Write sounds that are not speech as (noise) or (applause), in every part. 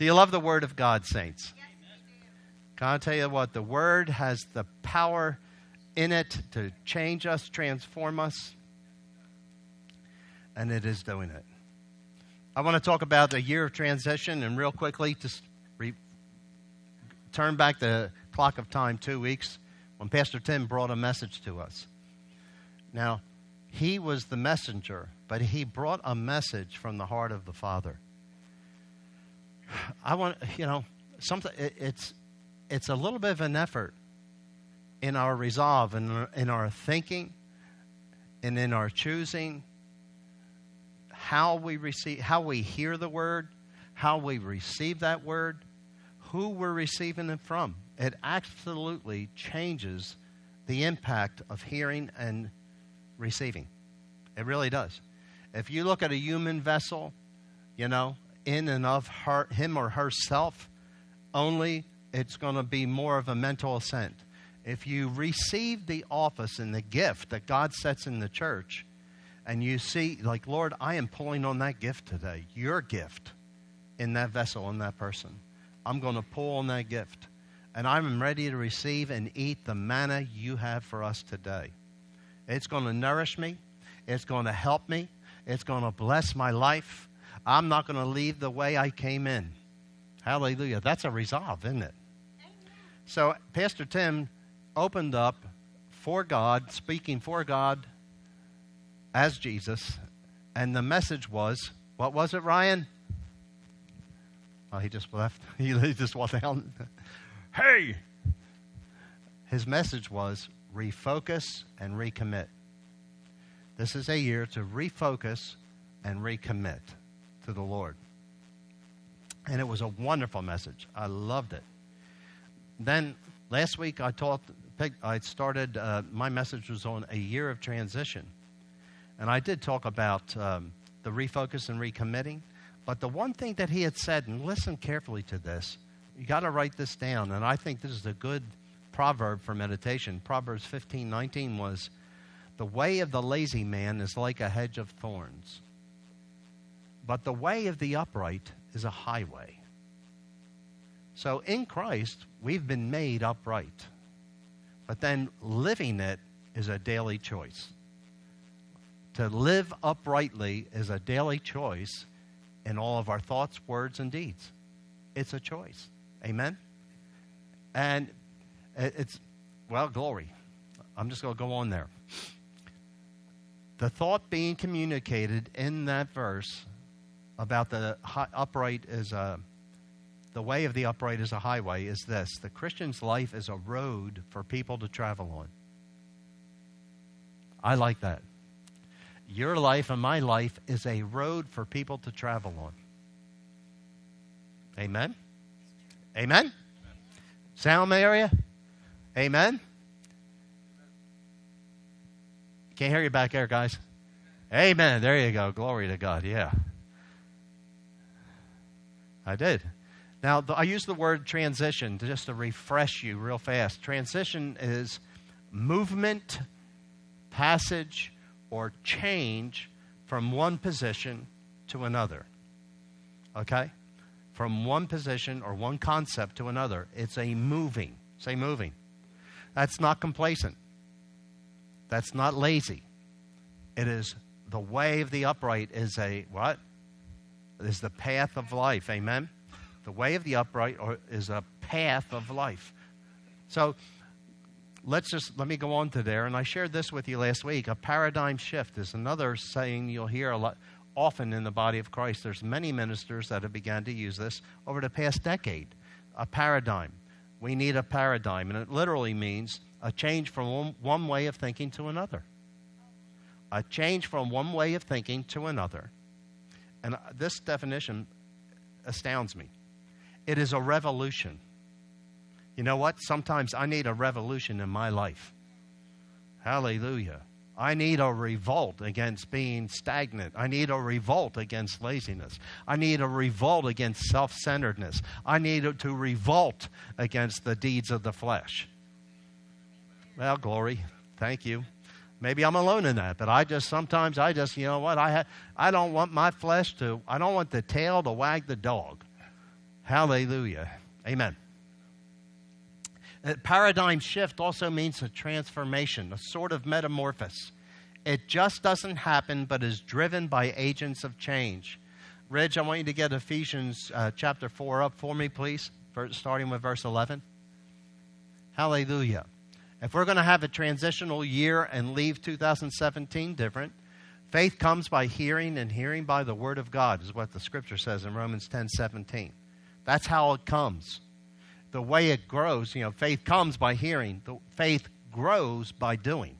Do you love the Word of God, saints? Can I tell you what? The Word has the power in it to change us, transform us, and it is doing it. I want to talk about the year of transition and real quickly just re- turn back the clock of time two weeks when Pastor Tim brought a message to us. Now, he was the messenger, but he brought a message from the heart of the Father. I want, you know, something. It, it's it's a little bit of an effort in our resolve and in, in our thinking and in our choosing how we receive how we hear the word how we receive that word who we're receiving it from it absolutely changes the impact of hearing and receiving it really does if you look at a human vessel you know in and of her, him or herself only it's going to be more of a mental assent. If you receive the office and the gift that God sets in the church, and you see, like, Lord, I am pulling on that gift today, your gift in that vessel, in that person. I'm going to pull on that gift. And I'm ready to receive and eat the manna you have for us today. It's going to nourish me, it's going to help me, it's going to bless my life. I'm not going to leave the way I came in. Hallelujah. That's a resolve, isn't it? So, Pastor Tim opened up for God, speaking for God as Jesus, and the message was what was it, Ryan? Oh, he just left. (laughs) He just walked down. (laughs) hey! His message was refocus and recommit. This is a year to refocus and recommit to the Lord. And it was a wonderful message. I loved it. Then last week I taught, I started, uh, my message was on a year of transition. And I did talk about um, the refocus and recommitting. But the one thing that he had said, and listen carefully to this, you got to write this down. And I think this is a good proverb for meditation. Proverbs 15 19 was, The way of the lazy man is like a hedge of thorns, but the way of the upright is a highway. So in Christ, we've been made upright. But then living it is a daily choice. To live uprightly is a daily choice in all of our thoughts, words, and deeds. It's a choice. Amen? And it's, well, glory. I'm just going to go on there. The thought being communicated in that verse about the upright is a the way of the upright is a highway is this the Christian's life is a road for people to travel on. I like that. Your life and my life is a road for people to travel on. Amen? Amen? Sound area? Amen? Can't hear you back there, guys. Amen. There you go. Glory to God. Yeah. I did. Now, the, I use the word transition just to refresh you real fast. Transition is movement, passage, or change from one position to another. Okay? From one position or one concept to another. It's a moving. Say moving. That's not complacent. That's not lazy. It is the way of the upright is a what? Is the path of life. Amen? The way of the upright is a path of life. So let's just let me go on to there. And I shared this with you last week. A paradigm shift is another saying you'll hear a lot often in the body of Christ. There's many ministers that have begun to use this over the past decade. A paradigm. We need a paradigm, and it literally means a change from one, one way of thinking to another. A change from one way of thinking to another. And this definition astounds me. It is a revolution. You know what? Sometimes I need a revolution in my life. Hallelujah. I need a revolt against being stagnant. I need a revolt against laziness. I need a revolt against self centeredness. I need to revolt against the deeds of the flesh. Well, glory. Thank you. Maybe I'm alone in that, but I just sometimes I just, you know what? I, ha- I don't want my flesh to, I don't want the tail to wag the dog. Hallelujah. Amen. A paradigm shift also means a transformation, a sort of metamorphosis. It just doesn't happen, but is driven by agents of change. Reg, I want you to get Ephesians uh, chapter 4 up for me, please, starting with verse 11. Hallelujah. If we're going to have a transitional year and leave 2017 different, faith comes by hearing, and hearing by the word of God, is what the scripture says in Romans 10 17. That's how it comes. The way it grows, you know, faith comes by hearing, the faith grows by doing.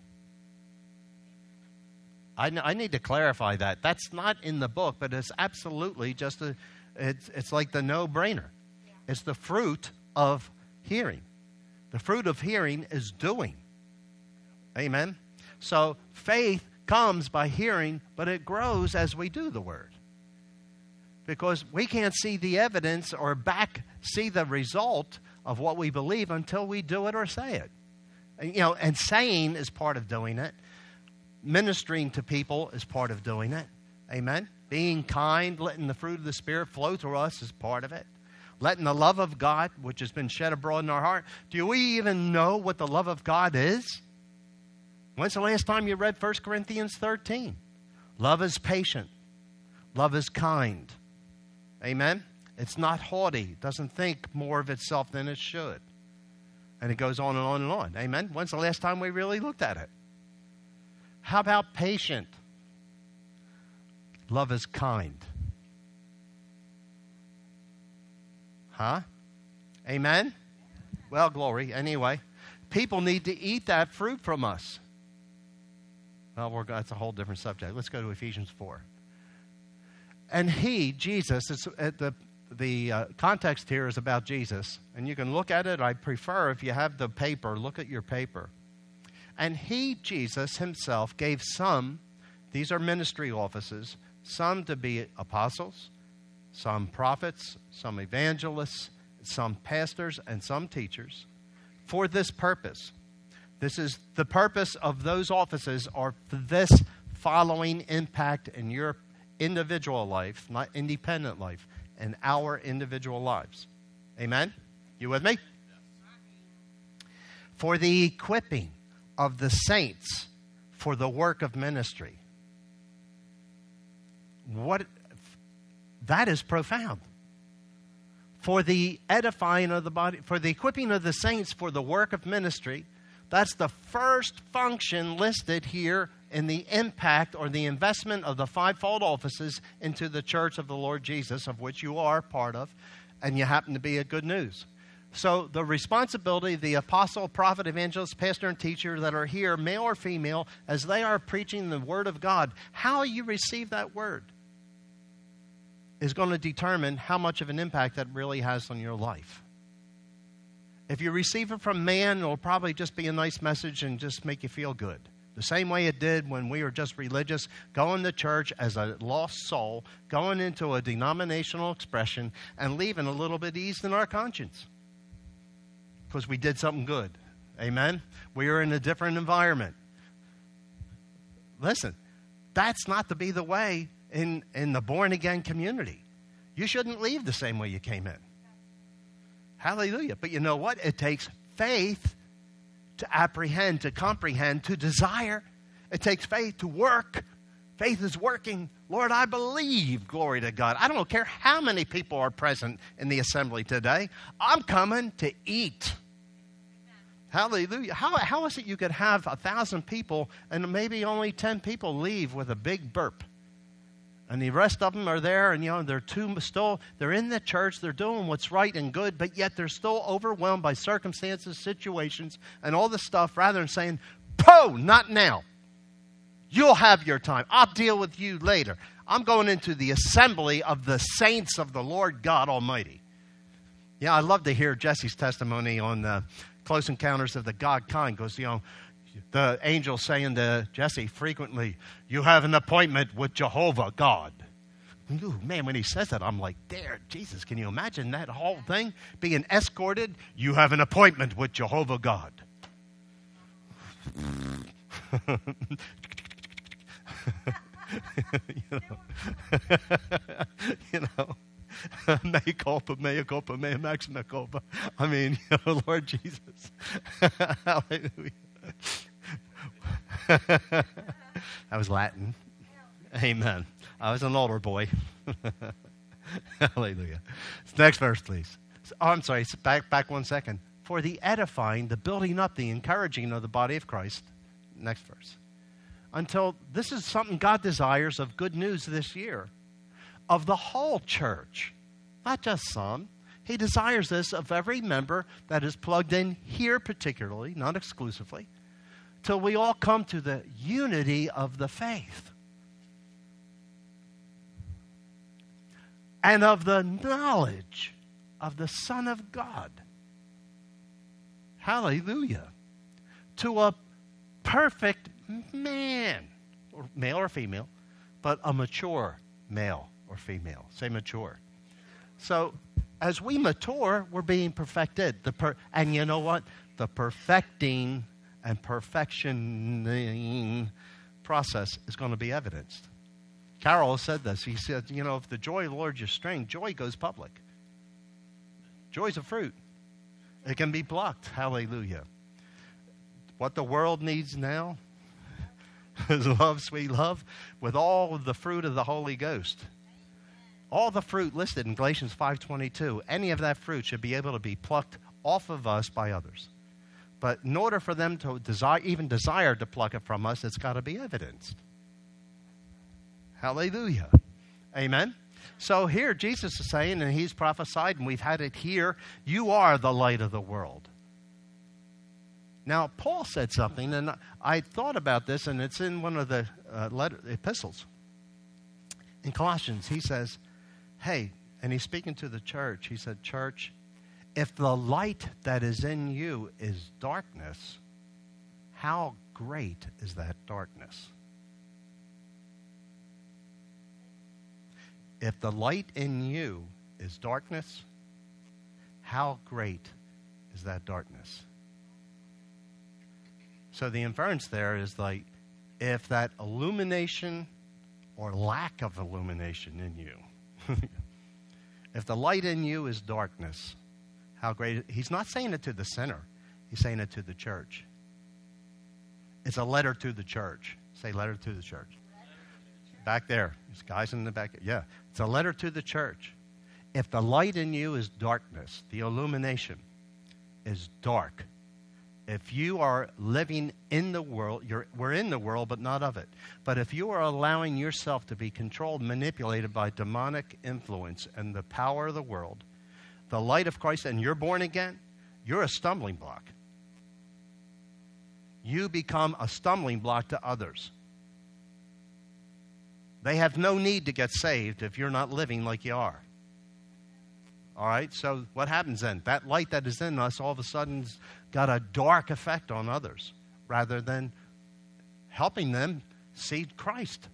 I, I need to clarify that. That's not in the book, but it's absolutely just a, it's, it's like the no brainer. It's the fruit of hearing. The fruit of hearing is doing. Amen? So faith comes by hearing, but it grows as we do the word. Because we can't see the evidence or back see the result of what we believe until we do it or say it. You know, and saying is part of doing it. Ministering to people is part of doing it. Amen. Being kind, letting the fruit of the Spirit flow through us is part of it. Letting the love of God, which has been shed abroad in our heart. Do we even know what the love of God is? When's the last time you read 1 Corinthians 13? Love is patient. Love is kind. Amen? It's not haughty. Doesn't think more of itself than it should. And it goes on and on and on. Amen? When's the last time we really looked at it? How about patient? Love is kind. Huh? Amen? Well, glory. Anyway, people need to eat that fruit from us. Well, that's a whole different subject. Let's go to Ephesians 4. And he, Jesus, is at the, the uh, context here is about Jesus. And you can look at it. I prefer, if you have the paper, look at your paper. And he, Jesus himself, gave some, these are ministry offices, some to be apostles, some prophets, some evangelists, some pastors, and some teachers for this purpose. This is the purpose of those offices are for this following impact in your individual life, not independent life, in our individual lives. Amen? You with me? For the equipping of the saints for the work of ministry. What that is profound. For the edifying of the body, for the equipping of the saints for the work of ministry, that's the first function listed here in the impact or the investment of the fivefold offices into the church of the Lord Jesus, of which you are part of, and you happen to be a good news. So, the responsibility the apostle, prophet, evangelist, pastor, and teacher that are here, male or female, as they are preaching the word of God, how you receive that word is going to determine how much of an impact that really has on your life. If you receive it from man, it'll probably just be a nice message and just make you feel good. The same way it did when we were just religious, going to church as a lost soul, going into a denominational expression, and leaving a little bit eased in our conscience because we did something good. Amen? We are in a different environment. Listen, that's not to be the way in, in the born again community. You shouldn't leave the same way you came in. Hallelujah. But you know what? It takes faith to apprehend, to comprehend, to desire. It takes faith to work. Faith is working. Lord, I believe. Glory to God. I don't care how many people are present in the assembly today. I'm coming to eat. Hallelujah. How, how is it you could have a thousand people and maybe only ten people leave with a big burp? And the rest of them are there, and you know they're too still they're in the church, they're doing what's right and good, but yet they're still overwhelmed by circumstances, situations, and all this stuff. Rather than saying, "Po, not now. You'll have your time. I'll deal with you later." I'm going into the assembly of the saints of the Lord God Almighty. Yeah, I love to hear Jesse's testimony on the Close Encounters of the God Kind because, you know, the angel saying to Jesse frequently, You have an appointment with Jehovah God. Ooh, man, when he says that, I'm like, there, Jesus, can you imagine that whole thing? Being escorted, you have an appointment with Jehovah God. (laughs) you know, (laughs) you know (laughs) mea culpa, mea culpa, mea maxima culpa. I mean, you know, Lord Jesus. Hallelujah. (laughs) that was Latin. Amen. I was an older boy. (laughs) Hallelujah. Next verse, please. Oh, I'm sorry. Back, back one second. For the edifying, the building up, the encouraging of the body of Christ. Next verse. Until this is something God desires of good news this year, of the whole church, not just some. He desires this of every member that is plugged in here, particularly, not exclusively, till we all come to the unity of the faith and of the knowledge of the Son of God. Hallelujah. To a perfect man, or male or female, but a mature male or female. Say mature. So as we mature, we're being perfected. The per- and you know what? The perfecting and perfectioning process is going to be evidenced. Carol said this. He said, you know, if the joy of the Lord is your strength, joy goes public. Joy's a fruit. It can be plucked. Hallelujah. What the world needs now (laughs) is love, sweet love, with all the fruit of the Holy Ghost. All the fruit listed in Galatians 5:22, any of that fruit should be able to be plucked off of us by others. But in order for them to desire, even desire to pluck it from us, it's got to be evidenced. Hallelujah. Amen. So here Jesus is saying, and he's prophesied, and we've had it here you are the light of the world. Now, Paul said something, and I thought about this, and it's in one of the uh, letter, epistles. In Colossians, he says, Hey, and he's speaking to the church. He said, Church, if the light that is in you is darkness, how great is that darkness? If the light in you is darkness, how great is that darkness? So the inference there is like if that illumination or lack of illumination in you, (laughs) if the light in you is darkness, how great he's not saying it to the sinner, he's saying it to the church. It's a letter to the church. Say letter to the church. Back there. There's guys in the back. Yeah. It's a letter to the church. If the light in you is darkness, the illumination is dark. If you are living in the world, we're in the world, but not of it. But if you are allowing yourself to be controlled, manipulated by demonic influence and the power of the world, the light of Christ, and you're born again, you're a stumbling block. You become a stumbling block to others. They have no need to get saved if you're not living like you are. All right, so what happens then? That light that is in us all of a sudden's got a dark effect on others rather than helping them see Christ.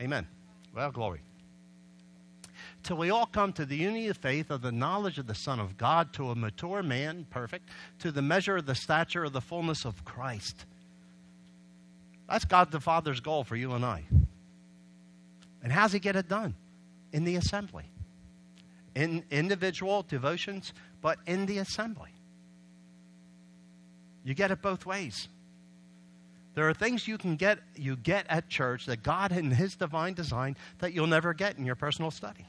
Amen. Well, glory. Till we all come to the unity of faith of the knowledge of the Son of God, to a mature man, perfect, to the measure of the stature of the fullness of Christ. That's God the Father's goal for you and I. And how's he get it done? In the assembly. In individual devotions, but in the assembly. You get it both ways. There are things you can get you get at church that God in his divine design that you'll never get in your personal study.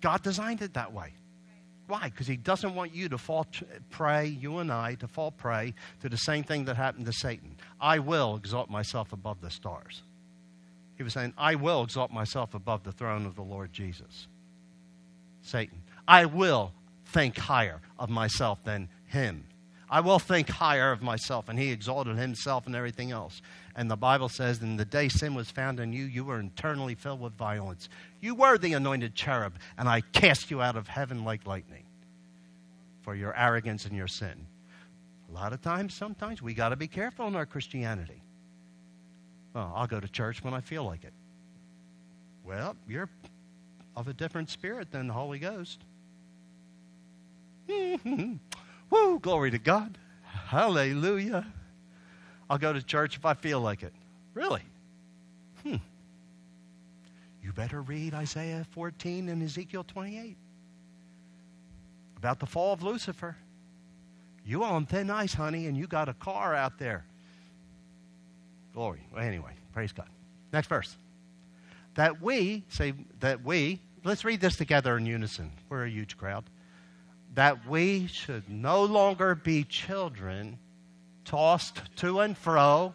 God designed it that way. Why? Because he doesn't want you to fall prey, you and I, to fall prey to the same thing that happened to Satan. I will exalt myself above the stars. He was saying, I will exalt myself above the throne of the Lord Jesus. Satan, I will think higher of myself than him. I will think higher of myself. And he exalted himself and everything else. And the Bible says, In the day sin was found in you, you were internally filled with violence. You were the anointed cherub, and I cast you out of heaven like lightning for your arrogance and your sin. A lot of times, sometimes, we got to be careful in our Christianity. Oh, I'll go to church when I feel like it. Well, you're of a different spirit than the Holy Ghost. (laughs) Woo, glory to God. Hallelujah. I'll go to church if I feel like it. Really? Hmm. You better read Isaiah 14 and Ezekiel 28 about the fall of Lucifer. You on thin ice, honey, and you got a car out there. Glory. Well, anyway, praise God. Next verse. That we, say that we, let's read this together in unison. We're a huge crowd. That we should no longer be children tossed to and fro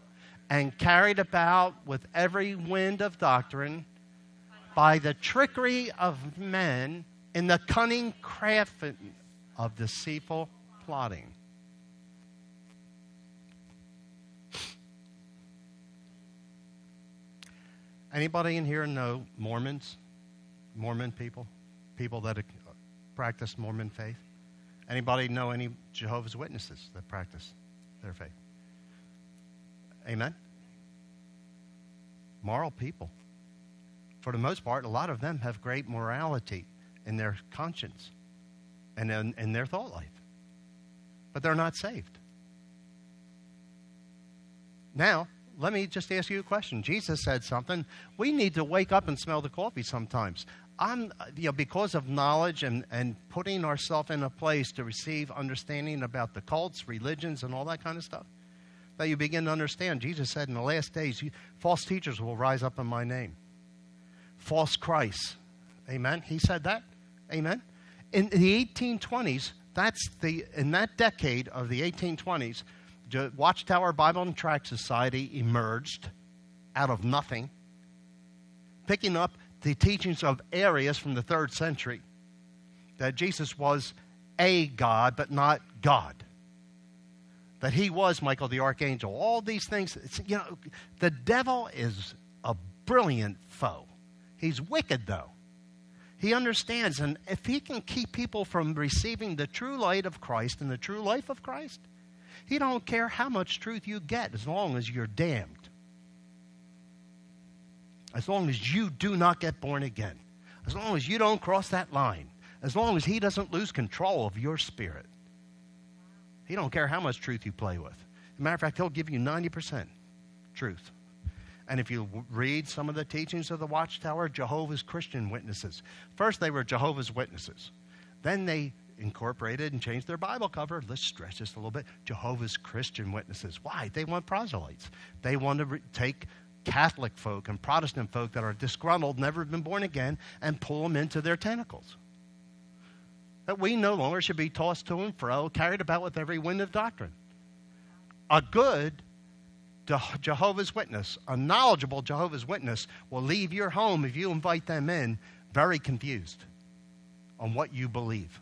and carried about with every wind of doctrine by the trickery of men in the cunning craft of deceitful plotting. Anybody in here know Mormons? Mormon people? People that practice Mormon faith? Anybody know any Jehovah's Witnesses that practice their faith? Amen? Moral people. For the most part, a lot of them have great morality in their conscience and in, in their thought life. But they're not saved. Now, let me just ask you a question. Jesus said something. We need to wake up and smell the coffee sometimes. I'm, you know, because of knowledge and, and putting ourselves in a place to receive understanding about the cults, religions, and all that kind of stuff, that you begin to understand. Jesus said in the last days, false teachers will rise up in my name. False Christ. Amen. He said that. Amen. In the 1820s, that's the in that decade of the 1820s, Watchtower Bible and Tract Society emerged out of nothing, picking up the teachings of Arius from the third century that Jesus was a God, but not God. That he was Michael the Archangel. All these things, you know, the devil is a brilliant foe. He's wicked, though. He understands, and if he can keep people from receiving the true light of Christ and the true life of Christ, he don't care how much truth you get as long as you're damned. As long as you do not get born again. As long as you don't cross that line. As long as he doesn't lose control of your spirit. He don't care how much truth you play with. As a matter of fact, he'll give you 90% truth. And if you read some of the teachings of the Watchtower, Jehovah's Christian Witnesses. First, they were Jehovah's Witnesses. Then they incorporated and changed their Bible cover. Let's stretch this a little bit. Jehovah's Christian Witnesses. Why? They want proselytes. They want to re- take Catholic folk and Protestant folk that are disgruntled, never been born again, and pull them into their tentacles. That we no longer should be tossed to and fro, carried about with every wind of doctrine. A good Jehovah's Witness, a knowledgeable Jehovah's Witness, will leave your home if you invite them in very confused on what you believe.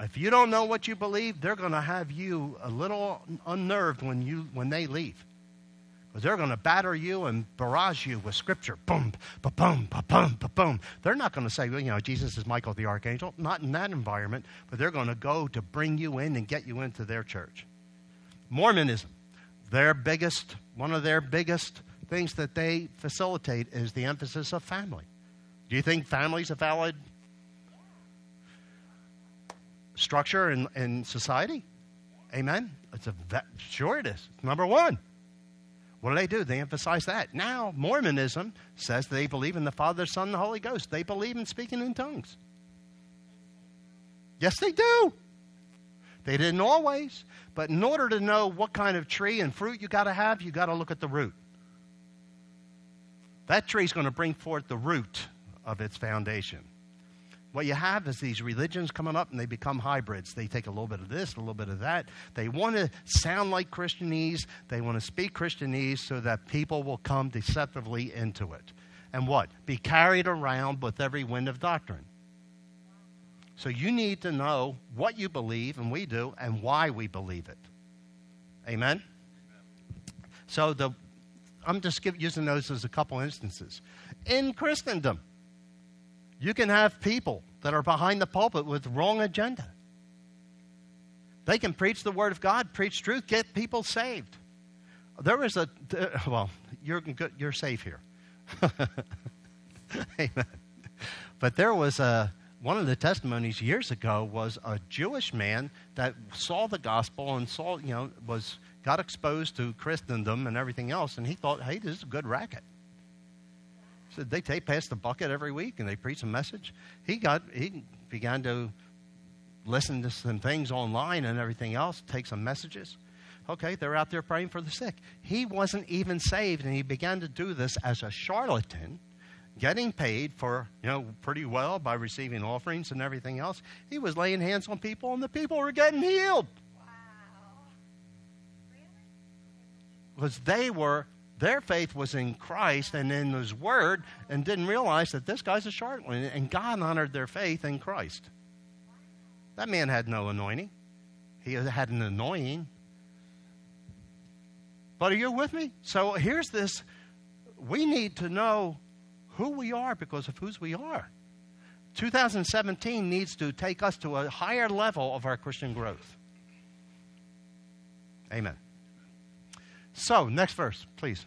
If you don't know what you believe, they're going to have you a little unnerved when, you, when they leave. They're going to batter you and barrage you with scripture. Boom, ba boom, ba boom, ba boom. They're not going to say, well, you know, Jesus is Michael the Archangel. Not in that environment, but they're going to go to bring you in and get you into their church. Mormonism, their biggest, one of their biggest things that they facilitate is the emphasis of family. Do you think family's a valid structure in, in society? Amen? It's a sure it is. Number one. What do they do? They emphasize that. Now, Mormonism says they believe in the Father, Son, and the Holy Ghost. They believe in speaking in tongues. Yes, they do. They didn't always, but in order to know what kind of tree and fruit you got to have, you got to look at the root. That tree is going to bring forth the root of its foundation. What you have is these religions coming up and they become hybrids. They take a little bit of this, a little bit of that. They want to sound like Christianese. They want to speak Christianese so that people will come deceptively into it. And what? Be carried around with every wind of doctrine. So you need to know what you believe, and we do, and why we believe it. Amen? So the, I'm just give, using those as a couple instances. In Christendom, you can have people that are behind the pulpit with wrong agenda. They can preach the word of God, preach truth, get people saved. There was a (laughs) well, you're good, you're safe here. (laughs) Amen. But there was a one of the testimonies years ago was a Jewish man that saw the gospel and saw, you know, was got exposed to Christendom and everything else, and he thought, hey, this is a good racket. They take past the bucket every week and they preach a message. He got he began to listen to some things online and everything else, take some messages. Okay, they're out there praying for the sick. He wasn't even saved, and he began to do this as a charlatan, getting paid for, you know, pretty well by receiving offerings and everything else. He was laying hands on people, and the people were getting healed. Wow. Because they were, their faith was in Christ and in His Word, and didn't realize that this guy's a charlatan, and God honored their faith in Christ. That man had no anointing. He had an anointing. But are you with me? So here's this we need to know who we are because of whose we are. 2017 needs to take us to a higher level of our Christian growth. Amen. So, next verse, please.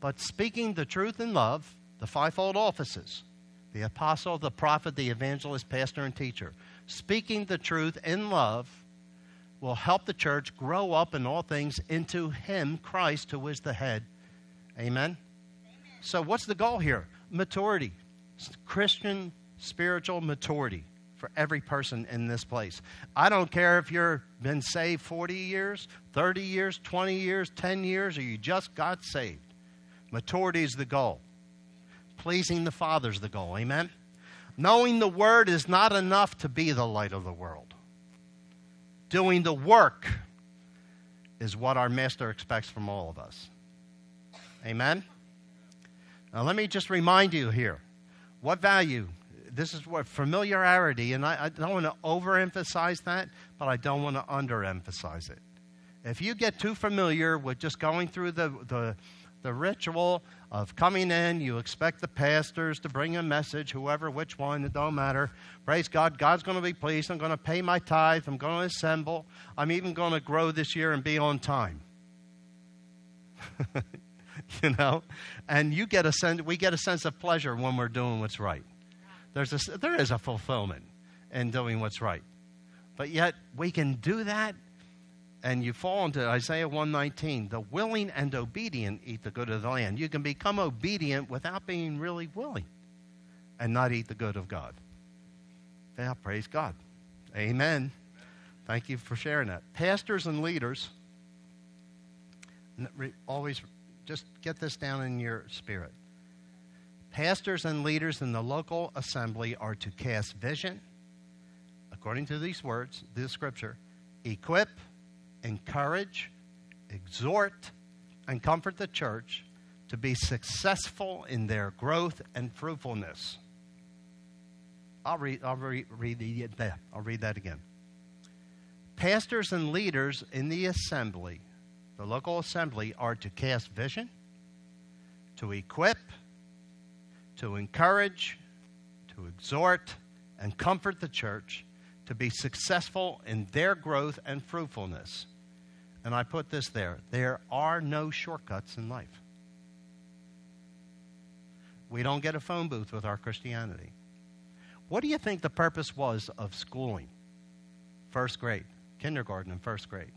But speaking the truth in love, the fivefold offices the apostle, the prophet, the evangelist, pastor, and teacher. Speaking the truth in love will help the church grow up in all things into Him, Christ, who is the head. Amen? Amen. So, what's the goal here? Maturity. Christian spiritual maturity for every person in this place. I don't care if you've been saved 40 years, 30 years, 20 years, 10 years, or you just got saved. Maturity is the goal pleasing the Father is the goal. Amen? Knowing the Word is not enough to be the light of the world. Doing the work is what our Master expects from all of us. Amen? Now, let me just remind you here what value this is what familiarity, and I, I, don't want to overemphasize that, but I don't want to underemphasize it. If you get too familiar with just going through the, the, the ritual of coming in. You expect the pastors to bring a message, whoever, which one, it don't matter. Praise God. God's going to be pleased. I'm going to pay my tithe. I'm going to assemble. I'm even going to grow this year and be on time. (laughs) you know? And you get a sense, we get a sense of pleasure when we're doing what's right. There's a, there is a fulfillment in doing what's right. But yet, we can do that and you fall into Isaiah 119 the willing and obedient eat the good of the land. You can become obedient without being really willing and not eat the good of God. Yeah, praise God. Amen. Thank you for sharing that. Pastors and leaders, always just get this down in your spirit. Pastors and leaders in the local assembly are to cast vision, according to these words, this scripture, equip, encourage, exhort, and comfort the church to be successful in their growth and fruitfulness. I'll read, I'll read, read the, I'll read that again. Pastors and leaders in the assembly, the local assembly, are to cast vision, to equip, to encourage, to exhort, and comfort the church to be successful in their growth and fruitfulness. And I put this there there are no shortcuts in life. We don't get a phone booth with our Christianity. What do you think the purpose was of schooling? First grade, kindergarten, and first grade.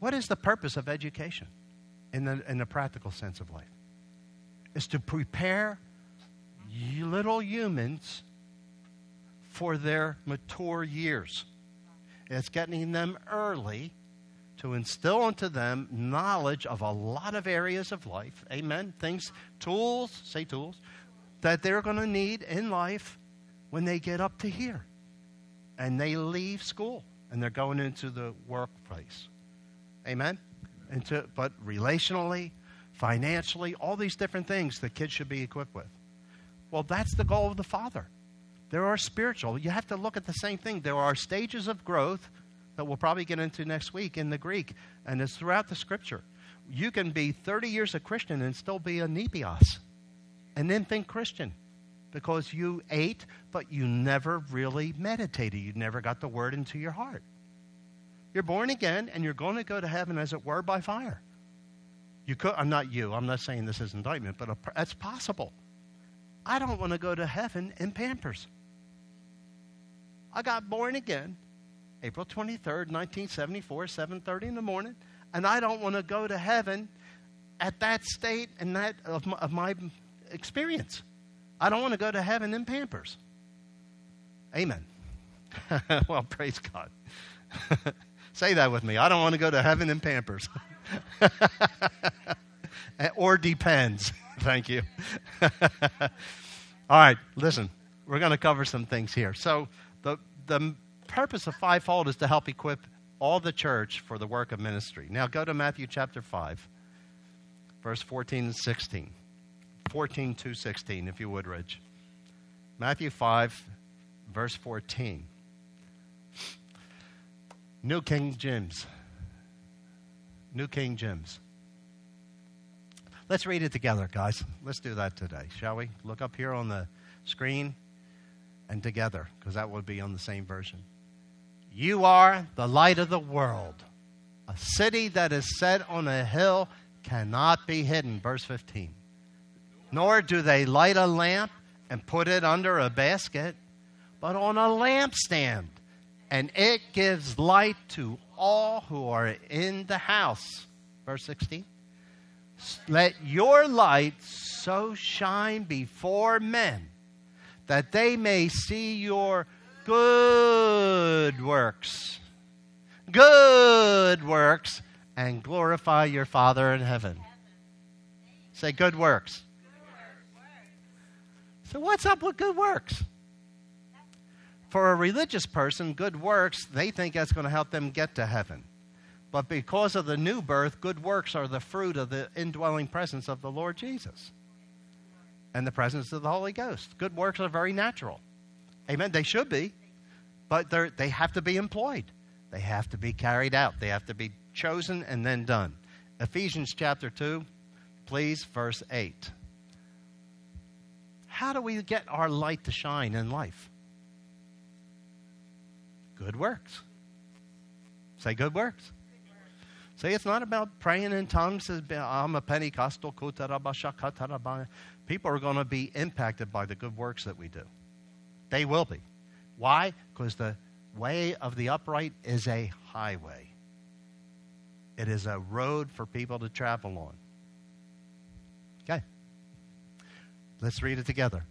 What is the purpose of education in the, in the practical sense of life? Is to prepare little humans for their mature years. It's getting them early to instill into them knowledge of a lot of areas of life. Amen. Things, tools, say tools, that they're going to need in life when they get up to here and they leave school and they're going into the workplace. Amen. Into, but relationally, financially, all these different things the kids should be equipped with. Well, that's the goal of the Father. There are spiritual. You have to look at the same thing. There are stages of growth that we'll probably get into next week in the Greek, and it's throughout the scripture. You can be 30 years a Christian and still be a nepios, and then think Christian because you ate, but you never really meditated. You never got the word into your heart. You're born again, and you're going to go to heaven, as it were, by fire. You could. I'm not you. I'm not saying this is indictment, but it's possible. I don't want to go to heaven in Pampers. I got born again April 23rd, 1974, 7:30 in the morning. And I don't want to go to heaven at that state and that of my, of my experience. I don't want to go to heaven in Pampers. Amen. (laughs) well, praise God. (laughs) Say that with me. I don't want to go to heaven in Pampers. (laughs) or depends. (laughs) Thank you. (laughs) All right, listen. We're going to cover some things here. So, the, the purpose of fivefold is to help equip all the church for the work of ministry. Now, go to Matthew chapter 5, verse 14 and 16. 14 to 16, if you would, Rich. Matthew 5, verse 14. New King James. New King James. Let's read it together, guys. Let's do that today, shall we? Look up here on the screen and together, because that would be on the same version. You are the light of the world. A city that is set on a hill cannot be hidden. Verse 15. Nor do they light a lamp and put it under a basket, but on a lampstand, and it gives light to all who are in the house. Verse 16. Let your light so shine before men that they may see your good works, good works, and glorify your Father in heaven. Say, good works. So, what's up with good works? For a religious person, good works, they think that's going to help them get to heaven. But because of the new birth, good works are the fruit of the indwelling presence of the Lord Jesus and the presence of the Holy Ghost. Good works are very natural. Amen. They should be, but they have to be employed. They have to be carried out. They have to be chosen and then done. Ephesians chapter 2, please, verse 8. How do we get our light to shine in life? Good works. Say good works. Say it's not about praying in tongues. I'm a Pentecostal. People are going to be impacted by the good works that we do. They will be. Why? Because the way of the upright is a highway, it is a road for people to travel on. Okay. Let's read it together.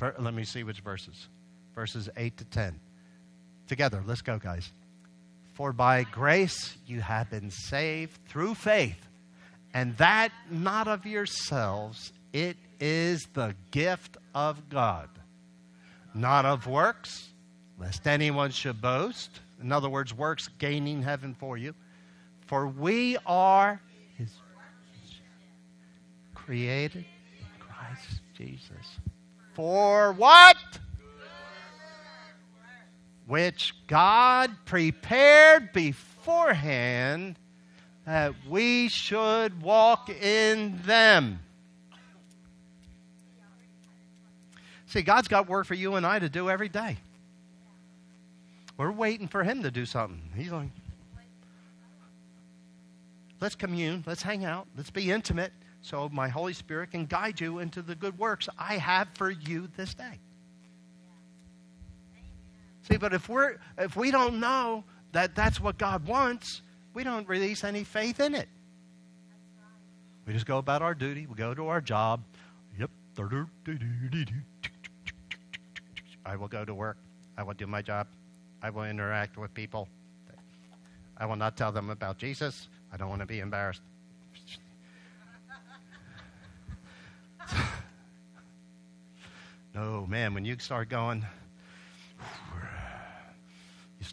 Let me see which verses. Verses 8 to 10. Together. Let's go, guys. For by grace you have been saved through faith, and that not of yourselves, it is the gift of God, not of works, lest anyone should boast. In other words, works gaining heaven for you. For we are his created in Christ Jesus. For what? Which God prepared beforehand that we should walk in them. See, God's got work for you and I to do every day. We're waiting for Him to do something. He's like, let's commune, let's hang out, let's be intimate so my Holy Spirit can guide you into the good works I have for you this day. See, but if we're if we don't know that that's what God wants, we don't release any faith in it. We just go about our duty. We go to our job. Yep. I will go to work. I will do my job. I will interact with people. I will not tell them about Jesus. I don't want to be embarrassed. (laughs) no, man, when you start going,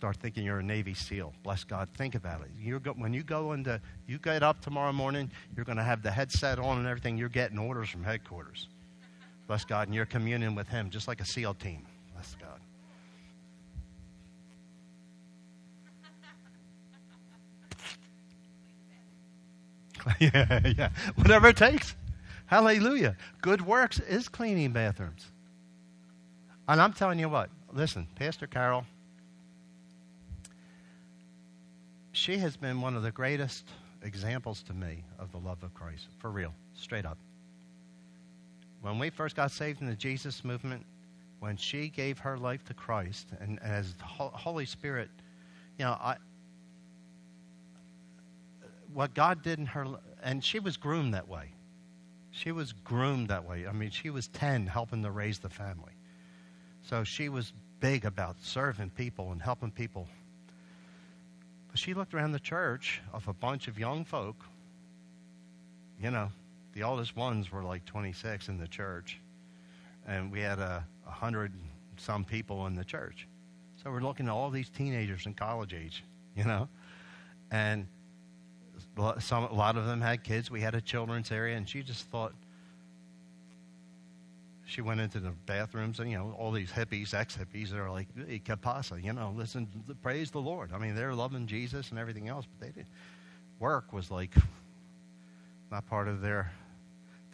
start thinking you're a Navy SEAL. Bless God. Think about it. you go, when you go into, you get up tomorrow morning, you're going to have the headset on and everything. You're getting orders from headquarters. Bless God. And you're communing with Him just like a SEAL team. Bless God. (laughs) yeah, yeah. Whatever it takes. Hallelujah. Good works is cleaning bathrooms. And I'm telling you what, listen, Pastor Carol, she has been one of the greatest examples to me of the love of Christ, for real, straight up. When we first got saved in the Jesus movement, when she gave her life to Christ, and, as the Holy Spirit, you know, I, what God did in her, and she was groomed that way. She was groomed that way. I mean, she was 10 helping to raise the family. So she was big about serving people and helping people. She looked around the church of a bunch of young folk. You know, the oldest ones were like 26 in the church. And we had a, a hundred some people in the church. So we're looking at all these teenagers in college age, you know. And some, a lot of them had kids. We had a children's area, and she just thought, she went into the bathrooms and you know all these hippies ex-hippies that are like hey, capasa you know listen praise the lord. I mean they're loving jesus and everything else but they didn't. work was like not part of their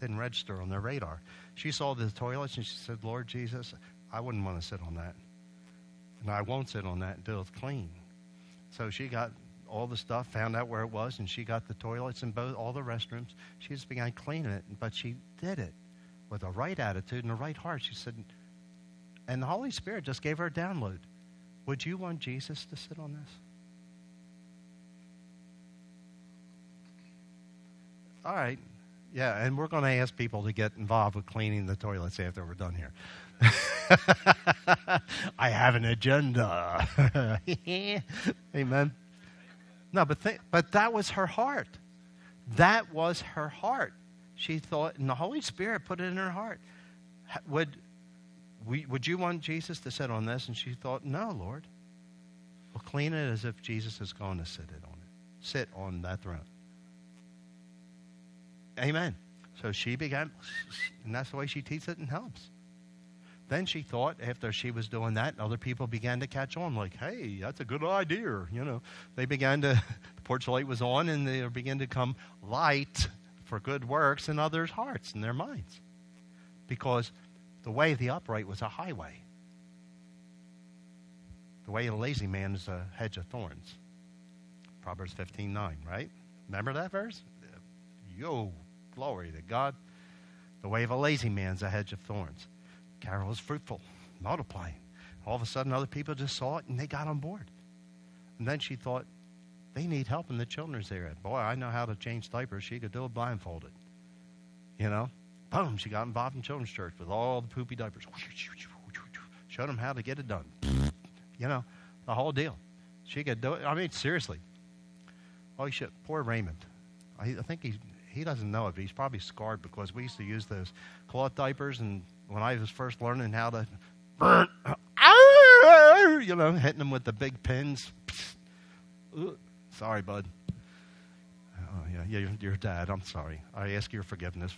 didn't register on their radar. She saw the toilets and she said lord jesus i wouldn't want to sit on that. And i won't sit on that until it's clean. So she got all the stuff found out where it was and she got the toilets and both all the restrooms. She just began cleaning it but she did it with a right attitude and a right heart. She said, and the Holy Spirit just gave her a download. Would you want Jesus to sit on this? All right. Yeah, and we're going to ask people to get involved with cleaning the toilets after we're done here. (laughs) I have an agenda. (laughs) Amen. No, but th- but that was her heart. That was her heart she thought, and the Holy Spirit put it in her heart. Would, we, would you want Jesus to sit on this? And she thought, no, Lord. Well, clean it as if Jesus is going to sit it on it. Sit on that throne. Amen. So she began, and that's the way she teaches it and helps. Then she thought, after she was doing that, other people began to catch on, like, hey, that's a good idea. You know, they began to, (laughs) the porch light was on, and they began to come light for good works in others' hearts and their minds. Because the way of the upright was a highway. The way of the lazy man is a hedge of thorns. Proverbs 15 9, right? Remember that verse? Yo, glory to God. The way of a lazy man is a hedge of thorns. Carol is fruitful, multiplying. All of a sudden, other people just saw it and they got on board. And then she thought, they need help in the children's area. Boy, I know how to change diapers. She could do it blindfolded. You know? Boom, she got involved in children's church with all the poopy diapers. Showed them how to get it done. You know, the whole deal. She could do it. I mean, seriously. Oh, shit. Poor Raymond. I, I think he he doesn't know it, but he's probably scarred because we used to use those cloth diapers, and when I was first learning how to, (coughs) you know, hitting them with the big pins. Sorry, bud. Uh, oh, yeah, yeah, your, your dad. I'm sorry. I ask your forgiveness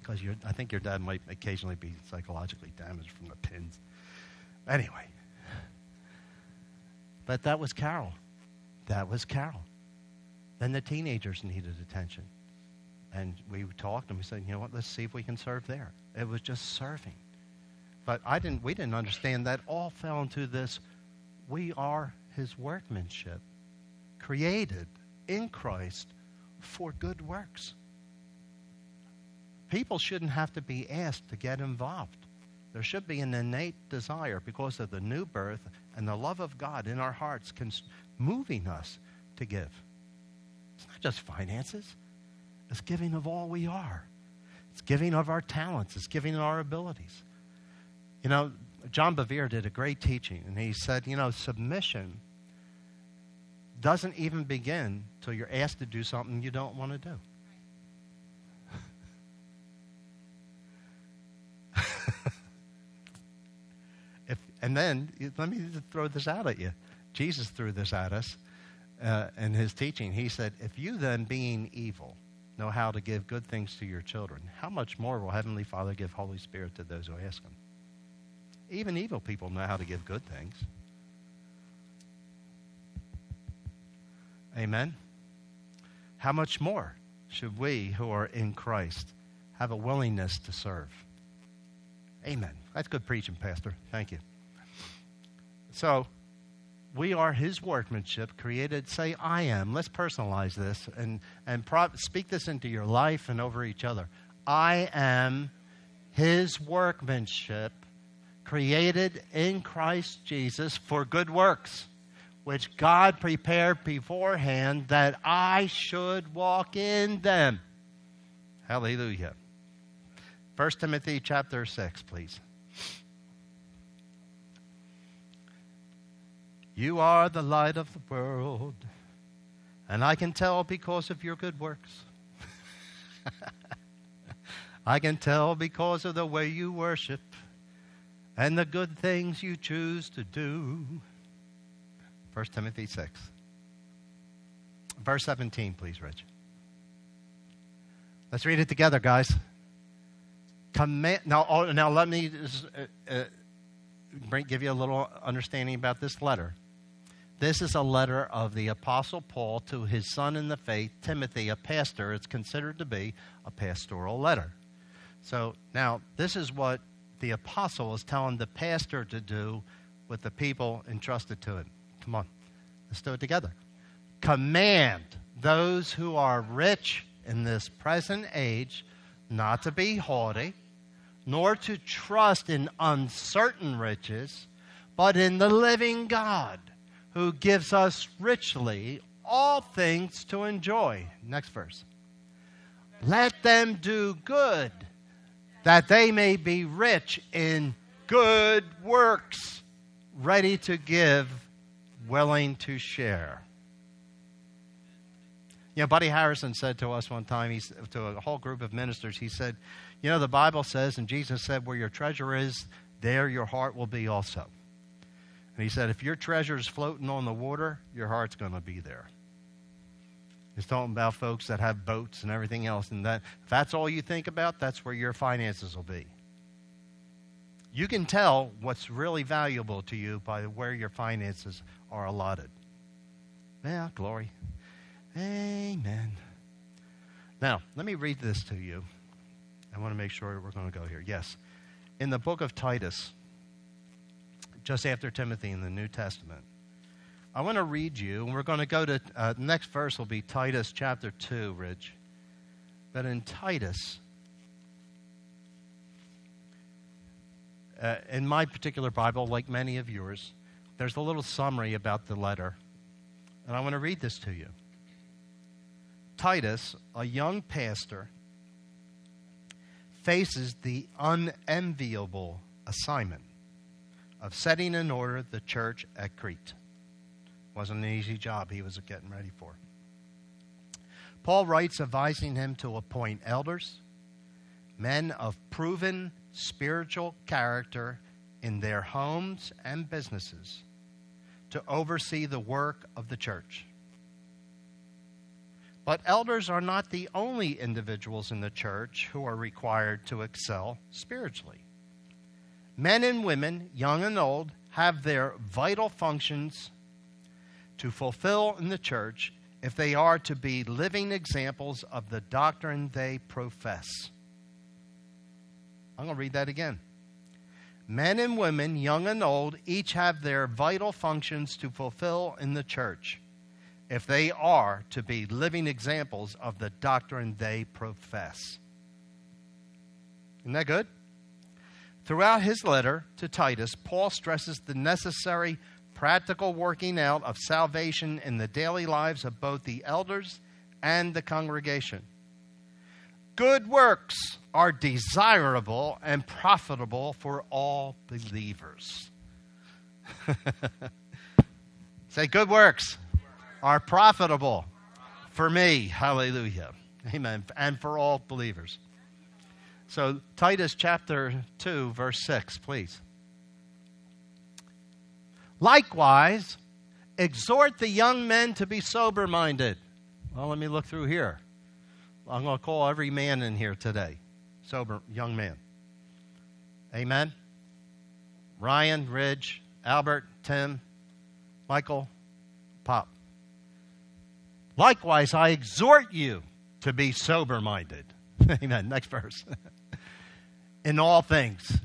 because I think your dad might occasionally be psychologically damaged from the pins. Anyway, but that was Carol. That was Carol. Then the teenagers needed attention. And we talked and we said, you know what, let's see if we can serve there. It was just serving. But I didn't, we didn't understand that all fell into this we are his workmanship, created in Christ for good works. People shouldn't have to be asked to get involved. There should be an innate desire because of the new birth and the love of God in our hearts moving us to give. It's not just finances, it's giving of all we are. It's giving of our talents, it's giving of our abilities. You know, John Bevere did a great teaching, and he said, you know, submission doesn't even begin till you're asked to do something you don't want to do. (laughs) if, and then, let me throw this out at you. Jesus threw this at us uh, in his teaching. He said, If you then, being evil, know how to give good things to your children, how much more will Heavenly Father give Holy Spirit to those who ask Him? Even evil people know how to give good things. Amen. How much more should we who are in Christ have a willingness to serve? Amen. That's good preaching, Pastor. Thank you. So, we are his workmanship created say i am let's personalize this and and pro- speak this into your life and over each other i am his workmanship created in Christ Jesus for good works, which God prepared beforehand that I should walk in them. Hallelujah. 1 Timothy chapter 6, please. You are the light of the world, and I can tell because of your good works. (laughs) I can tell because of the way you worship and the good things you choose to do. 1 Timothy 6. Verse 17, please, Rich. Let's read it together, guys. Command, now, oh, now, let me just, uh, uh, bring, give you a little understanding about this letter. This is a letter of the Apostle Paul to his son in the faith, Timothy, a pastor. It's considered to be a pastoral letter. So now, this is what the apostle is telling the pastor to do with the people entrusted to him. Come on, let's do it together. Command those who are rich in this present age not to be haughty, nor to trust in uncertain riches, but in the living God who gives us richly all things to enjoy. Next verse. Let them do good, that they may be rich in good works, ready to give, willing to share. You know, Buddy Harrison said to us one time, he's, to a whole group of ministers, he said, You know, the Bible says, and Jesus said, where your treasure is, there your heart will be also. And he said, if your treasure is floating on the water, your heart's going to be there. He's talking about folks that have boats and everything else. And that, if that's all you think about, that's where your finances will be. You can tell what's really valuable to you by where your finances are allotted. Yeah, glory. Amen. Now, let me read this to you. I want to make sure we're going to go here. Yes. In the book of Titus, just after Timothy in the New Testament, I want to read you, and we're going to go to uh, the next verse will be Titus chapter 2, Rich. But in Titus, uh, in my particular Bible, like many of yours, there's a little summary about the letter. And I want to read this to you. Titus, a young pastor, faces the unenviable assignment of setting in order the church at Crete. Wasn't an easy job he was getting ready for. Paul writes advising him to appoint elders, men of proven spiritual character in their homes and businesses, to oversee the work of the church. But elders are not the only individuals in the church who are required to excel spiritually. Men and women, young and old, have their vital functions to fulfill in the church if they are to be living examples of the doctrine they profess. I'm going to read that again. Men and women, young and old, each have their vital functions to fulfill in the church if they are to be living examples of the doctrine they profess. Isn't that good? Throughout his letter to Titus, Paul stresses the necessary practical working out of salvation in the daily lives of both the elders and the congregation. Good works are desirable and profitable for all believers. (laughs) Say, good works are profitable for me. Hallelujah. Amen. And for all believers. So, Titus chapter 2, verse 6, please. Likewise, exhort the young men to be sober minded. Well, let me look through here. I'm going to call every man in here today. Sober, young man. Amen. Ryan, Ridge, Albert, Tim, Michael, Pop. Likewise, I exhort you to be sober minded. (laughs) Amen. Next verse. (laughs) in all things,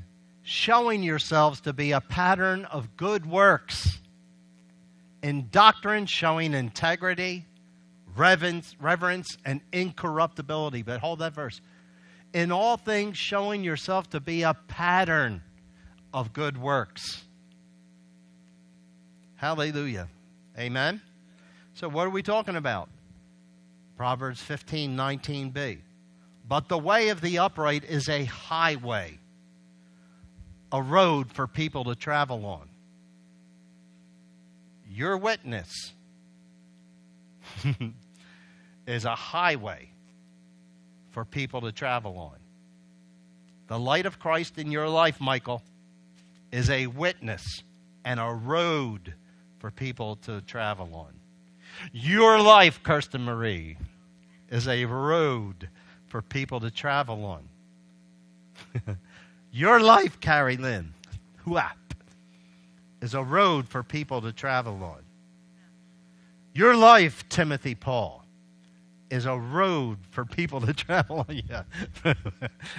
showing yourselves to be a pattern of good works, in doctrine showing integrity, reverence, reverence and incorruptibility. But hold that verse. In all things, showing yourself to be a pattern of good works. Hallelujah. Amen? So, what are we talking about? Proverbs 15 19b. But the way of the upright is a highway, a road for people to travel on. Your witness (laughs) is a highway for people to travel on. The light of Christ in your life, Michael, is a witness and a road for people to travel on. Your life, Kirsten Marie, is a road for people to travel on. (laughs) Your life, Carrie Lynn, is a road for people to travel on. Your life, Timothy Paul, is a road for people to (laughs) travel on. Yeah.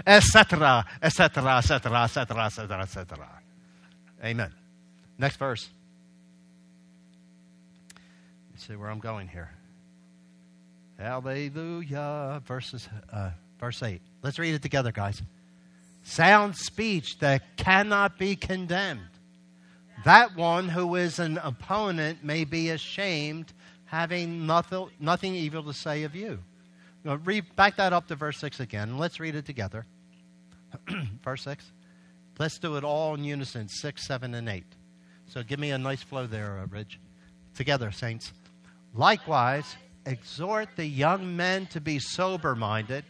etc., etc., etc., etc., etc., etc. Amen. Next verse. Let's see where I'm going here. Hallelujah. Verses, uh, verse 8. Let's read it together, guys. Sound speech that cannot be condemned. That one who is an opponent may be ashamed, having nothing, nothing evil to say of you. Now, read, back that up to verse 6 again. Let's read it together. (clears throat) verse 6. Let's do it all in unison 6, 7, and 8. So give me a nice flow there, uh, Ridge. Together, saints. Likewise, exhort the young men to be sober minded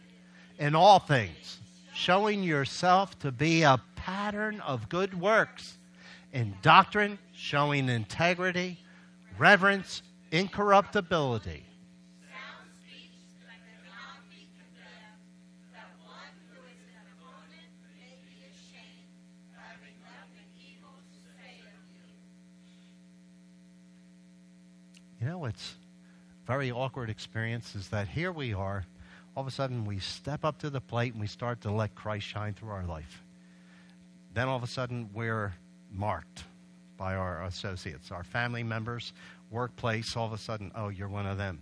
in all things, showing yourself to be a pattern of good works, in doctrine, showing integrity, reverence, incorruptibility You know, it's very awkward experience is that here we are, all of a sudden we step up to the plate and we start to let Christ shine through our life. Then all of a sudden we're marked by our associates, our family members, workplace, all of a sudden, oh, you're one of them.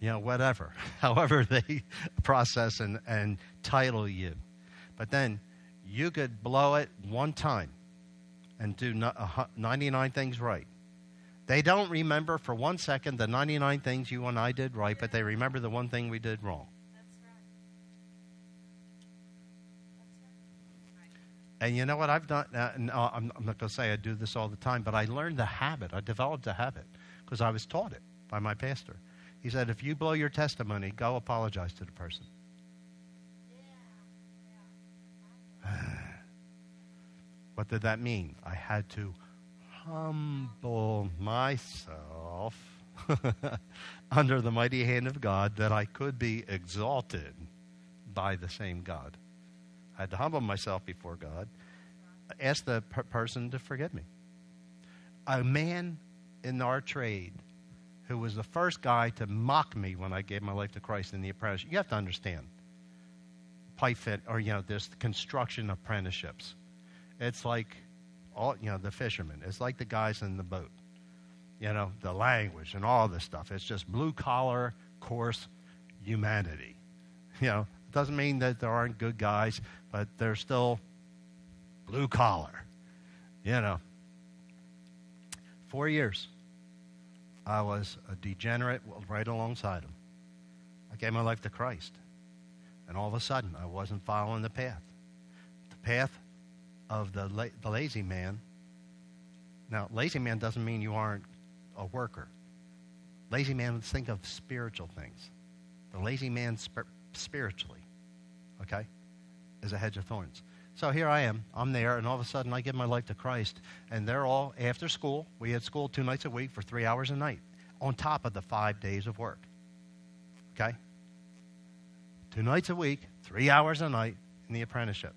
You know, whatever, (laughs) however they (laughs) process and, and title you. But then you could blow it one time and do 99 things right they don't remember for one second the 99 things you and I did right, but they remember the one thing we did wrong. And you know what I've done? Uh, no, I'm, I'm, not going to say I do this all the time, but I learned the habit. I developed a habit because I was taught it by my pastor. He said, if you blow your testimony, go apologize to the person. (sighs) what did that mean? I had to humble myself (laughs) under the mighty hand of God that I could be exalted by the same God. I had to humble myself before God, ask the per- person to forgive me. A man in our trade who was the first guy to mock me when I gave my life to Christ in the apprenticeship. You have to understand pipe fit or you know this construction apprenticeships. It's like all you know the fishermen. It's like the guys in the boat. You know the language and all this stuff. It's just blue collar, coarse humanity. (laughs) You know it doesn't mean that there aren't good guys, but they're still blue collar. You know. Four years. I was a degenerate right alongside him. I gave my life to Christ. And all of a sudden, I wasn't following the path. The path of the, la- the lazy man. Now, lazy man doesn't mean you aren't a worker. Lazy man, think of spiritual things. The lazy man sp- spiritually, okay, is a hedge of thorns. So here I am. I'm there, and all of a sudden I give my life to Christ. And they're all after school. We had school two nights a week for three hours a night, on top of the five days of work. Okay? Two nights a week, three hours a night in the apprenticeship.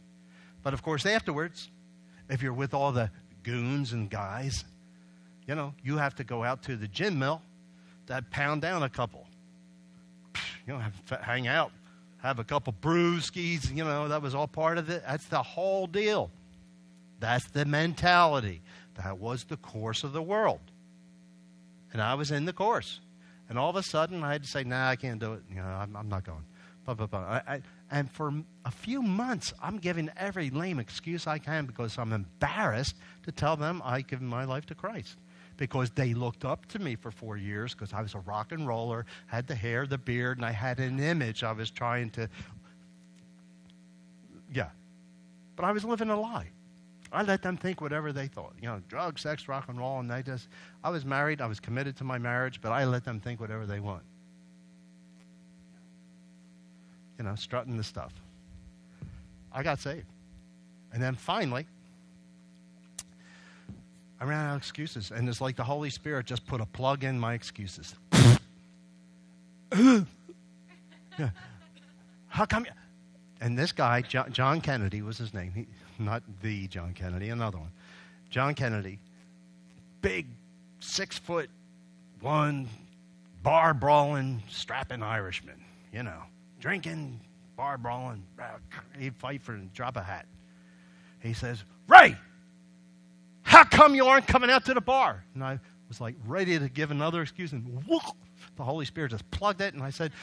But of course, afterwards, if you're with all the goons and guys, you know, you have to go out to the gin mill to pound down a couple. You know, have, hang out, have a couple brewskis, you know, that was all part of it. That's the whole deal. That's the mentality. That was the course of the world. And I was in the course. And all of a sudden, I had to say, nah, I can't do it. You know, I'm, I'm not going. Blah, blah, blah. I, I, and for a few months, I'm giving every lame excuse I can because I'm embarrassed to tell them I've given my life to Christ. Because they looked up to me for four years because I was a rock and roller, had the hair, the beard, and I had an image I was trying to. Yeah. But I was living a lie. I let them think whatever they thought. You know, drugs, sex, rock and roll, and they just. I was married, I was committed to my marriage, but I let them think whatever they want. You know, strutting the stuff. I got saved. And then finally, I ran out of excuses. And it's like the Holy Spirit just put a plug in my excuses. (laughs) yeah. How come? And this guy, John Kennedy was his name. He, not the John Kennedy, another one. John Kennedy, big, six foot one, bar brawling, strapping Irishman, you know, drinking, bar brawling. He'd fight for and drop a hat. He says, Ray, how come you aren't coming out to the bar? And I was like ready to give another excuse, and whoop, the Holy Spirit just plugged it, and I said,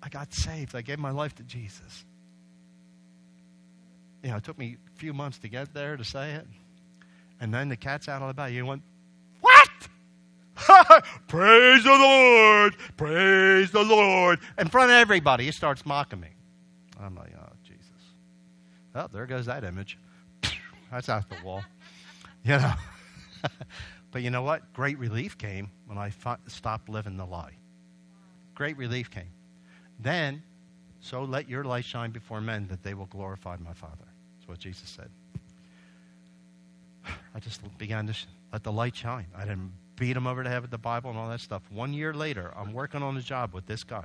I got saved. I gave my life to Jesus. You know, it took me a few months to get there to say it. And then the cat's out of the bag. You went, What? (laughs) Praise the Lord! Praise the Lord! In front of everybody, he starts mocking me. I'm like, oh, Jesus. Oh, there goes that image. That's out the wall. (laughs) You know. (laughs) but you know what? Great relief came when I stopped living the lie. Great relief came. Then, so let your light shine before men that they will glorify my Father. That's what Jesus said. (sighs) I just began to let the light shine. I didn't beat him over the head with the Bible and all that stuff. One year later, I'm working on a job with this guy.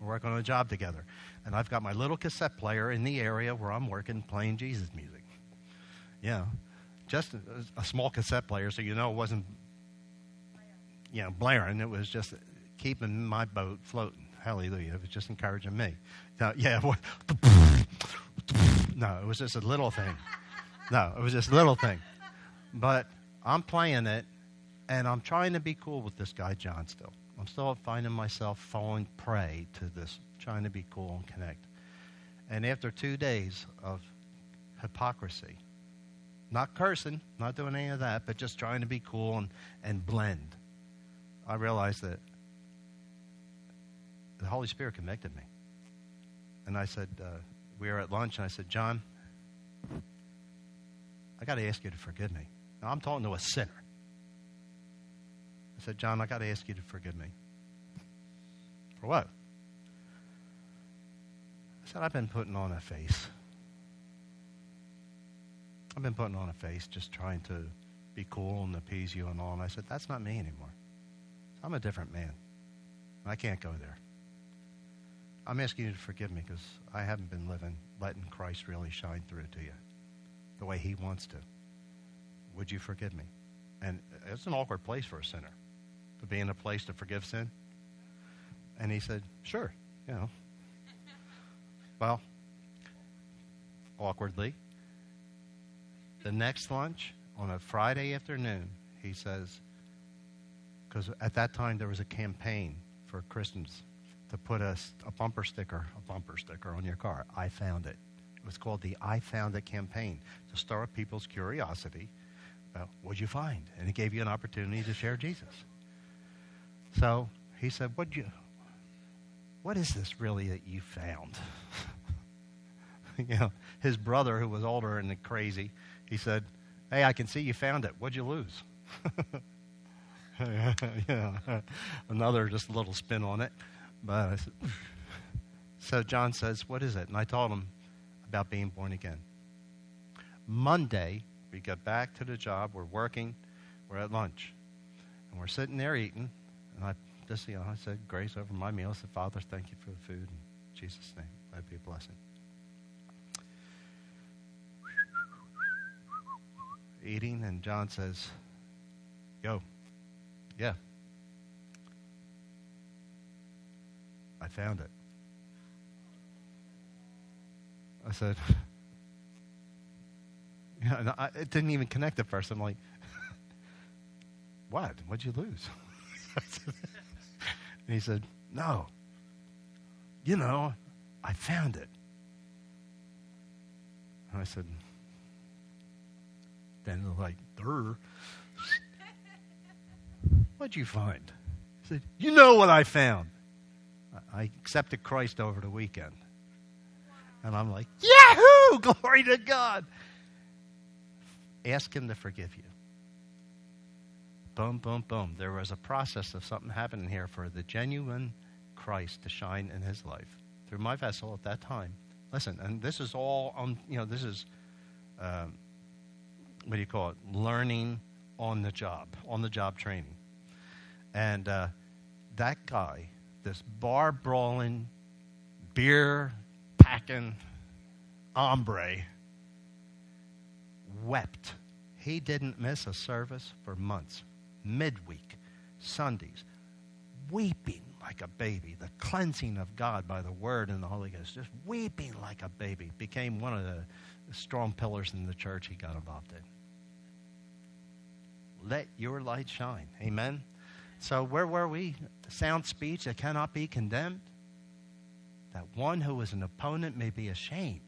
We're working on a job together. And I've got my little cassette player in the area where I'm working playing Jesus music. Yeah. Just a, a small cassette player, so you know it wasn't you know, blaring. It was just keeping my boat floating. Hallelujah. It was just encouraging me. Now, yeah. No, it was just a little thing. No, it was just a little thing. But I'm playing it, and I'm trying to be cool with this guy, John, still. I'm still finding myself falling prey to this, trying to be cool and connect. And after two days of hypocrisy, not cursing, not doing any of that, but just trying to be cool and, and blend, I realized that the Holy Spirit convicted me. And I said, uh, we were at lunch, and I said, John, I got to ask you to forgive me. Now, I'm talking to a sinner. I said, John, I got to ask you to forgive me. For what? I said, I've been putting on a face. I've been putting on a face just trying to be cool and appease you and all. And I said, that's not me anymore. I'm a different man. I can't go there. I'm asking you to forgive me because I haven't been living, letting Christ really shine through to you the way He wants to. Would you forgive me? And it's an awkward place for a sinner to be in a place to forgive sin. And he said, Sure, you know. well, awkwardly, the next lunch on a Friday afternoon, he says, because at that time there was a campaign for Christians to put a, a bumper sticker, a bumper sticker on your car. I found it. It was called the I Found It campaign to stir up people's curiosity about what'd you find? And it gave you an opportunity to share Jesus. So he said, what you, what is this really that you found? (laughs) you know, his brother, who was older and crazy, he said, Hey, I can see you found it. What'd you lose? (laughs) yeah, another just little spin on it. But said, (laughs) so John says, What is it? And I told him about being born again. Monday, we get back to the job. We're working. We're at lunch. And we're sitting there eating. And I just, you know, I said grace over my meal. I said, Father, thank you for the food. In Jesus' name, let be a blessing. Eating, and John says, Go. Yeah, I found it. I said, (laughs) yeah, I, it didn't even connect at first. I'm like, (laughs) what? What'd you lose? (laughs) and he said, no. You know, I found it. And I said, then like Durr. What'd you find? He said, You know what I found. I accepted Christ over the weekend. And I'm like, Yahoo! (laughs) Glory to God. Ask Him to forgive you. Boom, boom, boom. There was a process of something happening here for the genuine Christ to shine in his life through my vessel at that time. Listen, and this is all on, you know, this is, um, what do you call it? Learning on the job, on the job training. And uh, that guy, this bar brawling, beer packing hombre, wept. He didn't miss a service for months, midweek, Sundays, weeping like a baby. The cleansing of God by the Word and the Holy Ghost, just weeping like a baby, became one of the strong pillars in the church he got involved in. Let your light shine. Amen. So, where were we? Sound speech that cannot be condemned. That one who is an opponent may be ashamed,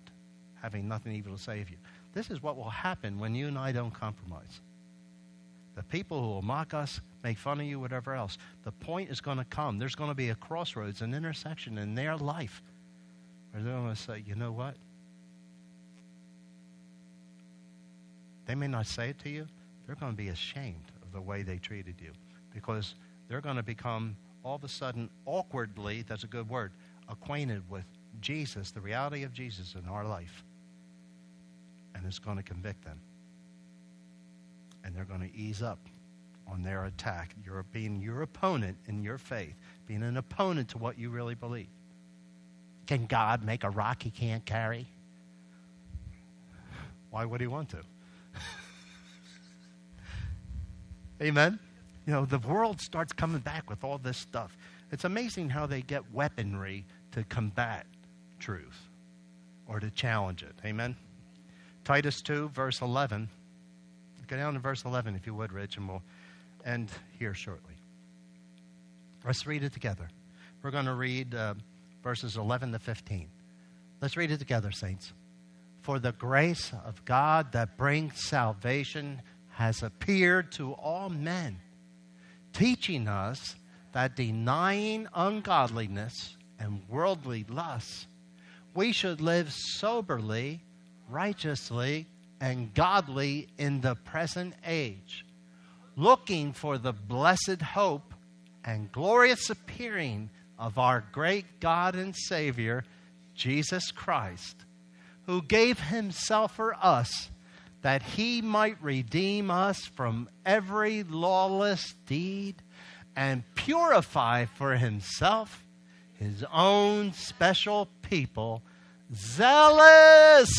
having nothing evil to say of you. This is what will happen when you and I don't compromise. The people who will mock us, make fun of you, whatever else. The point is going to come. There's going to be a crossroads, an intersection in their life where they're going to say, you know what? They may not say it to you. They're going to be ashamed of the way they treated you because they're going to become all of a sudden awkwardly, that's a good word, acquainted with Jesus, the reality of Jesus in our life. And it's going to convict them. And they're going to ease up on their attack. You're being your opponent in your faith, being an opponent to what you really believe. Can God make a rock he can't carry? Why would he want to? (laughs) Amen? You know, the world starts coming back with all this stuff. It's amazing how they get weaponry to combat truth or to challenge it. Amen? Titus 2, verse 11. Go down to verse 11, if you would, Rich, and we'll end here shortly. Let's read it together. We're going to read uh, verses 11 to 15. Let's read it together, saints. For the grace of God that brings salvation has appeared to all men, teaching us that denying ungodliness and worldly lusts, we should live soberly, righteously, and godly in the present age, looking for the blessed hope and glorious appearing of our great God and Savior, Jesus Christ, who gave himself for us that he might redeem us from every lawless deed and purify for himself his own special people, zealous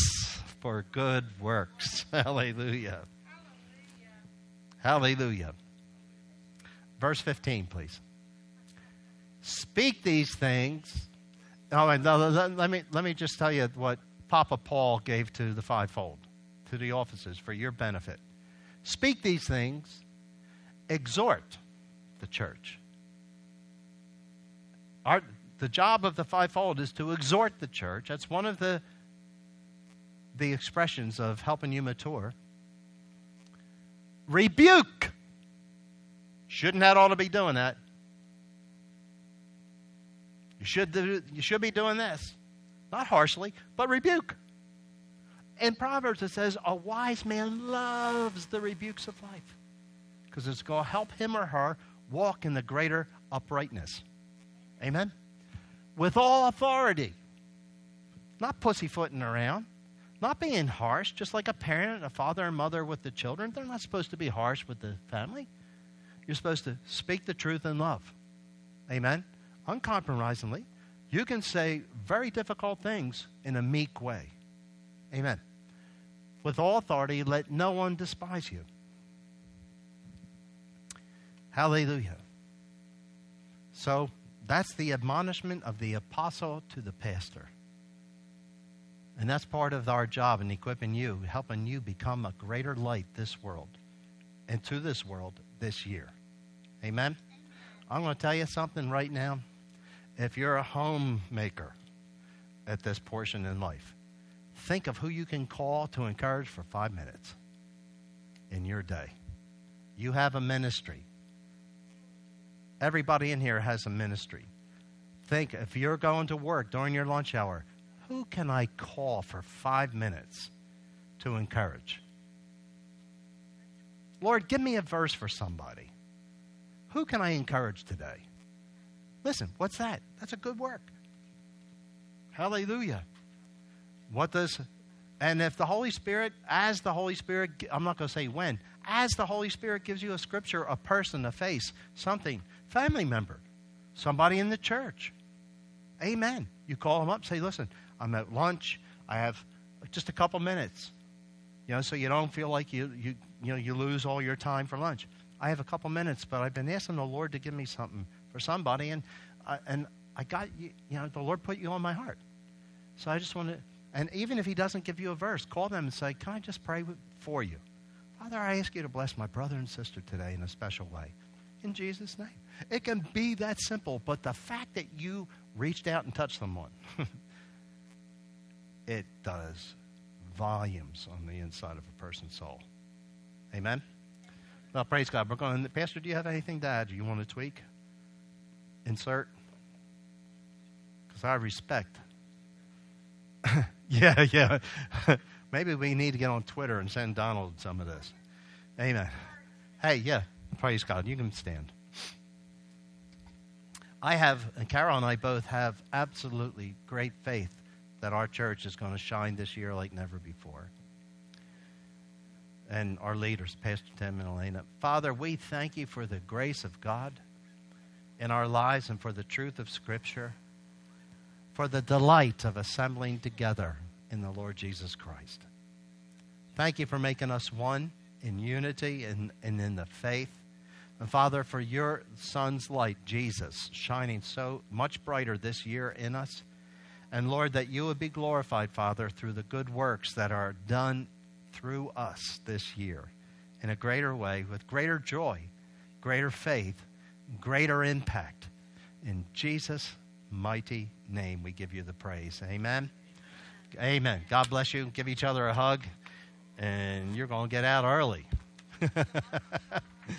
for good works. Hallelujah. (laughs) Hallelujah. Hallelujah. Verse 15, please. Speak these things. Oh, and let me, let me just tell you what Papa Paul gave to the fivefold to the offices for your benefit. Speak these things, exhort the church. Our, the job of the fivefold is to exhort the church. That's one of the, the expressions of helping you mature. Rebuke. Shouldn't that ought to be doing that? You should, do, you should be doing this. Not harshly, but rebuke in Proverbs it says, a wise man loves the rebukes of life because it's going to help him or her walk in the greater uprightness. Amen? With all authority. Not pussyfooting around. Not being harsh, just like a parent, a father and mother with the children. They're not supposed to be harsh with the family. You're supposed to speak the truth in love. Amen? Uncompromisingly. You can say very difficult things in a meek way. Amen with all authority, let no one despise you. Hallelujah. So that's the admonishment of the apostle to the pastor. And that's part of our job in equipping you, helping you become a greater light this world and to this world this year. Amen? I'm going to tell you something right now. If you're a homemaker at this portion in life, think of who you can call to encourage for five minutes. in your day. You have a ministry. Everybody in here has a ministry. Think if you're going to work during your lunch hour, who can I call for five minutes to encourage? Lord, give me a verse for somebody. Who can I encourage today? Listen, what's that? That's a good work. Hallelujah. What does, and if the Holy Spirit, as the Holy Spirit, I'm not going to say when, as the Holy Spirit gives you a scripture, a person, a face, something, family member, somebody in the church, amen. You call them up, say, listen, I'm at lunch, I have just a couple minutes, you know, so you don't feel like you, you, you know, you lose all your time for lunch. I have a couple minutes, but I've been asking the Lord to give me something for somebody, and, uh, and I got, you, you know, the Lord put you on my heart. So I just want to, and even if He doesn't give you a verse, call them and say, Can I just pray for you? Father, I ask you to bless my brother and sister today in a special way. In Jesus' name. It can be that simple, but the fact that you reached out and touched someone, (laughs) it does volumes on the inside of a person's soul. Amen? Well, praise God. We're going. Pastor, do you have anything to add? Do you want to tweak? Insert? Because I respect. (laughs) yeah, yeah. (laughs) Maybe we need to get on Twitter and send Donald some of this. Amen. Hey, yeah. Praise God. You can stand. I have, and Carol and I both have absolutely great faith that our church is going to shine this year like never before. And our leaders, Pastor Tim and Elena. Father, we thank you for the grace of God in our lives and for the truth of Scripture, for the delight of assembling together in the Lord Jesus Christ. Thank you for making us one in unity and, and in the faith. And Father, for your Son's light, Jesus, shining so much brighter this year in us. And Lord, that you would be glorified, Father, through the good works that are done through us this year in a greater way, with greater joy, greater faith, greater impact. In Jesus' mighty name, we give you the praise. Amen. Amen. God bless you. Give each other a hug, and you're going to get out early. (laughs)